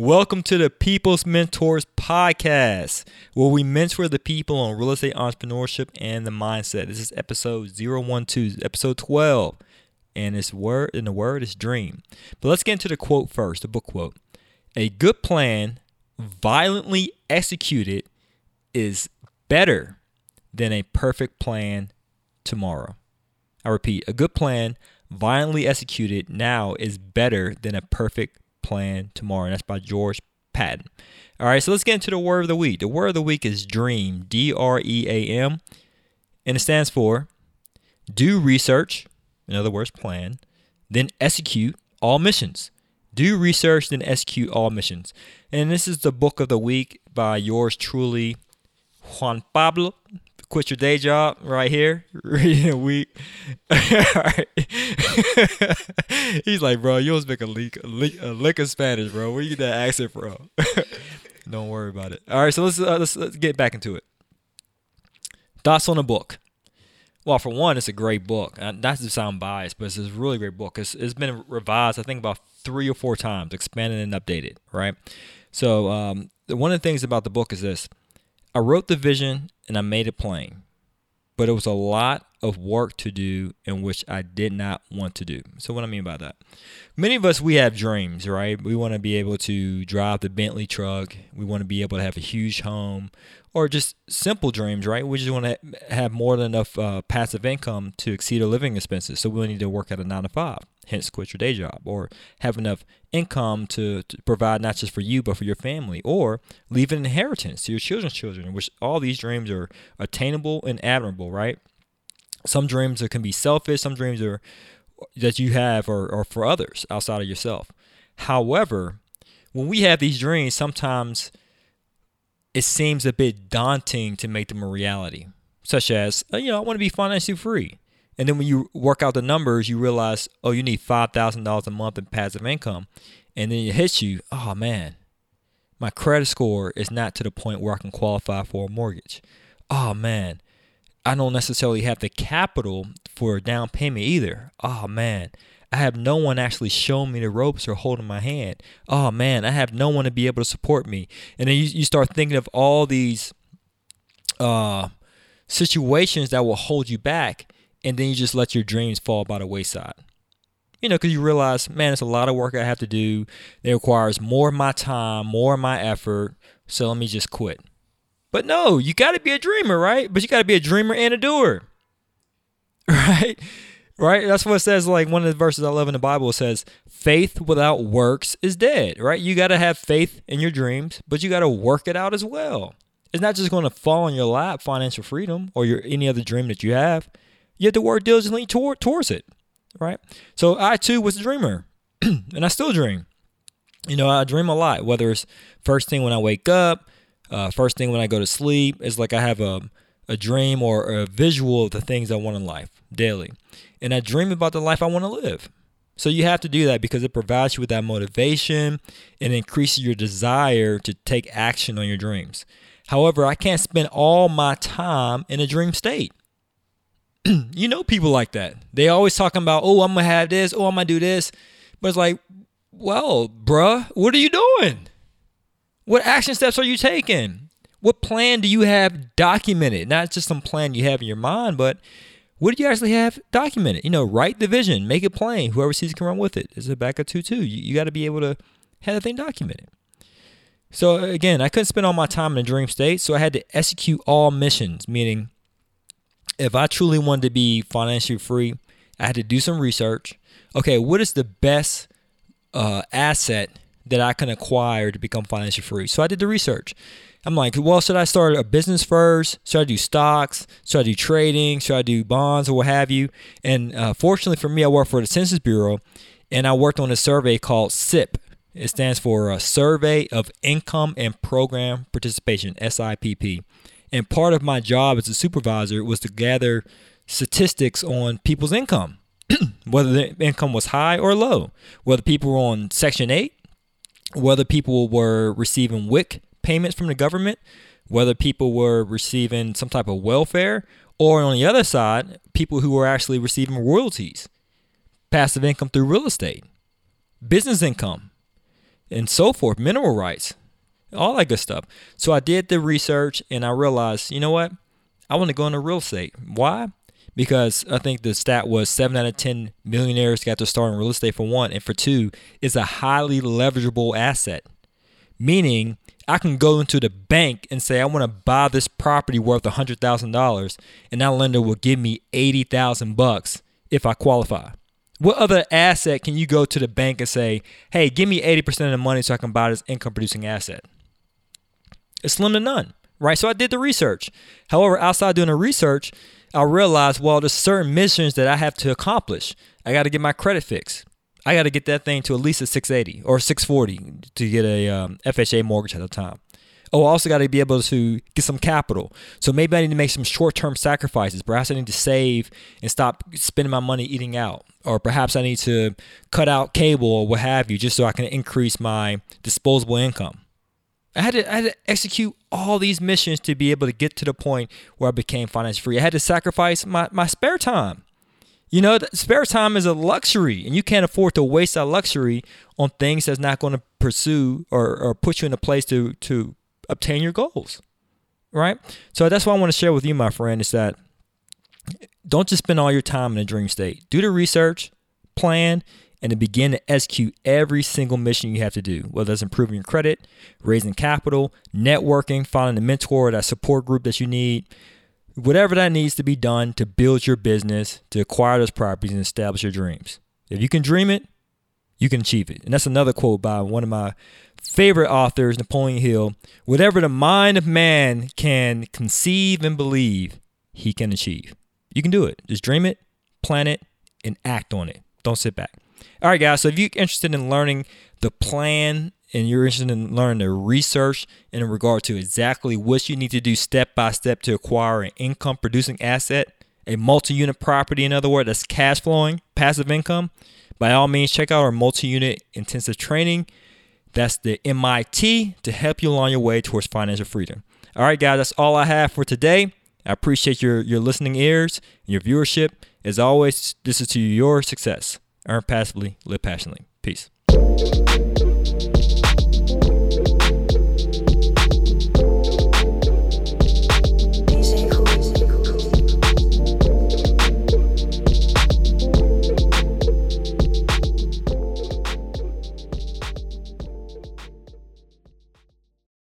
Welcome to the People's Mentors Podcast, where we mentor the people on real estate entrepreneurship and the mindset. This is episode 012, episode 12, and it's word and the word is dream. But let's get into the quote first, the book quote. A good plan, violently executed, is better than a perfect plan tomorrow. I repeat, a good plan, violently executed now, is better than a perfect plan tomorrow. And that's by George Patton. All right, so let's get into the word of the week. The word of the week is dream, D R E A M, and it stands for do research, in other words, plan, then execute all missions. Do research, then execute all missions. And this is the book of the week by yours truly, Juan Pablo quit your day job right here, reading a week. He's like, bro, you always make a leak, a leak, a lick of Spanish, bro. Where you get that accent from? Don't worry about it. All right, so let's, uh, let's let's get back into it. Thoughts on the book? Well, for one, it's a great book. Uh, not to sound biased, but it's a really great book. It's, it's been revised, I think, about three or four times, expanded and updated, right? So, um, one of the things about the book is this I wrote the vision and I made it plain, but it was a lot of work to do in which I did not want to do. So, what I mean by that, many of us we have dreams, right? We want to be able to drive the Bentley truck, we want to be able to have a huge home, or just simple dreams, right? We just want to have more than enough uh, passive income to exceed our living expenses. So, we need to work at a nine to five hence quit your day job, or have enough income to, to, provide not just for you but for your family, or leave an inheritance to your children's children. Which all these dreams are attainable and admirable, right? Some dreams are, can be selfish. Some dreams are that you have are, are for others outside of yourself. However, when we have these dreams, sometimes it seems a bit daunting to make them a reality. Such as, uh, you know, I want to be financially free. And then when you work out the numbers, you realize, oh, you need $5,000 a month in passive income. And then it hits you, oh man, my credit score is not to the point where I can qualify for a mortgage. Oh man, I don't necessarily have the capital for a down payment either. Oh man, I have no one actually showing me the ropes or holding my hand. Oh man, I have no one to be able to support me. And then you, you start thinking of all these uh, situations that will hold you back and then you just let your dreams fall by the wayside. You know, because you realize, man, it's a lot of work I have to do. It requires more of my time, more of my effort. So let me just quit. But no, you got to be a dreamer, right? But you got to be a dreamer and a doer, right? Right? That's what it says. Like one of the verses I love in the Bible says, faith without works is dead, right? You got to have faith in your dreams, but you got to work it out as well. It's not just going to fall in your lap, financial freedom, or your any other dream that you have you have to work diligently toward, towards it, right? So I too was a dreamer, and I still dream. You know, I dream a lot. Whether it's first thing when I wake up, uh, first thing when I go to sleep, it's like I have a a dream or a visual of the things I want in life daily, and I dream about the life I want to live. So you have to do that because it provides you with that motivation and increases your desire to take action on your dreams. However, I can't spend all my time in a dream state. you know people like that. They always talking about, oh, I'm gonna have this, oh, I'm gonna do this. But it's like, well, bruh, what are you doing? What action steps are you taking? What plan do you have documented? Not just some plan you have in your mind, but what do you actually have documented? You know, write the vision, make it plain. Whoever sees it can run with it. It's Habakkuk two two. You, you got to be able to have the thing documented. So again, I couldn't spend all my time in a dream state, so I had to execute all missions, meaning if I truly wanted to be financially free, I had to do some research. Okay, what is the best uh, asset that I can acquire to become financially free? So I did the research. I'm like, well, should I start a business first? Should I do stocks? Should I do trading? Should I do bonds or what have you? And uh, fortunately for me, I work for the Census Bureau and I worked on a survey called SIPP. It stands for a Survey of Income and Program Participation, SIPP. And part of my job as a supervisor was to gather statistics on people's income, whether their income was high or low, whether people were on Section 8, whether people were receiving WIC payments from the government, whether people were receiving some type of welfare, or on the other side, people who were actually receiving royalties. passive income through real estate, business income, and so forth, mineral rights, all that good stuff. So I did the research and I realized, you know what? I want to go into real estate. Why? Because I think the stat was seven out of 10 millionaires got to start in real estate for one. And for two, it's a highly leverageable asset, meaning I can go into the bank and say, I want to buy this property worth $100,000 and that lender will give me 80,000 bucks if I qualify. What other asset can you go to the bank and say, hey, give me 80% of the money so I can buy this income producing asset? It's slim to none, right? So I did the research. However, outside doing the research, I realized, well, there's certain missions that I have to accomplish. I got to get my credit fixed. I got to get that thing to at least a 680 or 640 to get a um, FHA mortgage at the time. Oh, I also got to be able to get some capital. So maybe I need to make some short term sacrifices. Perhaps I need to save and stop spending my money eating out. Or perhaps I need to cut out cable or what have you just so I can increase my disposable income. I had, to, I had to execute all these missions to be able to get to the point where I became financially free. I had to sacrifice my, my spare time. You know, spare time is a luxury, and you can't afford to waste that luxury on things that's not going to pursue or, or put you in a place to, to obtain your goals. Right? So that's what I want to share with you, my friend, is that don't just spend all your time in a dream state. Do the research, plan, and to begin to execute every single mission you have to do, whether that's improving your credit, raising capital, networking, finding a mentor or that support group that you need, whatever that needs to be done to build your business, to acquire those properties and establish your dreams. If you can dream it, you can achieve it. And that's another quote by one of my favorite authors, Napoleon Hill. Whatever the mind of man can conceive and believe, he can achieve. You can do it. Just dream it, plan it, and act on it. Don't sit back. All right, guys. So if you're interested in learning the plan and you're interested in learning the research in regard to exactly what you need to do step by step to acquire an income producing asset, a multi unit property, in other words, that's cash flowing, passive income, by all means, check out our multi unit intensive training. That's the MIT to help you along your way towards financial freedom. All right, guys, that's all I have for today. I appreciate your, your listening ears and your viewership. As always, this is to your success. Earn passively, live passionately. Peace.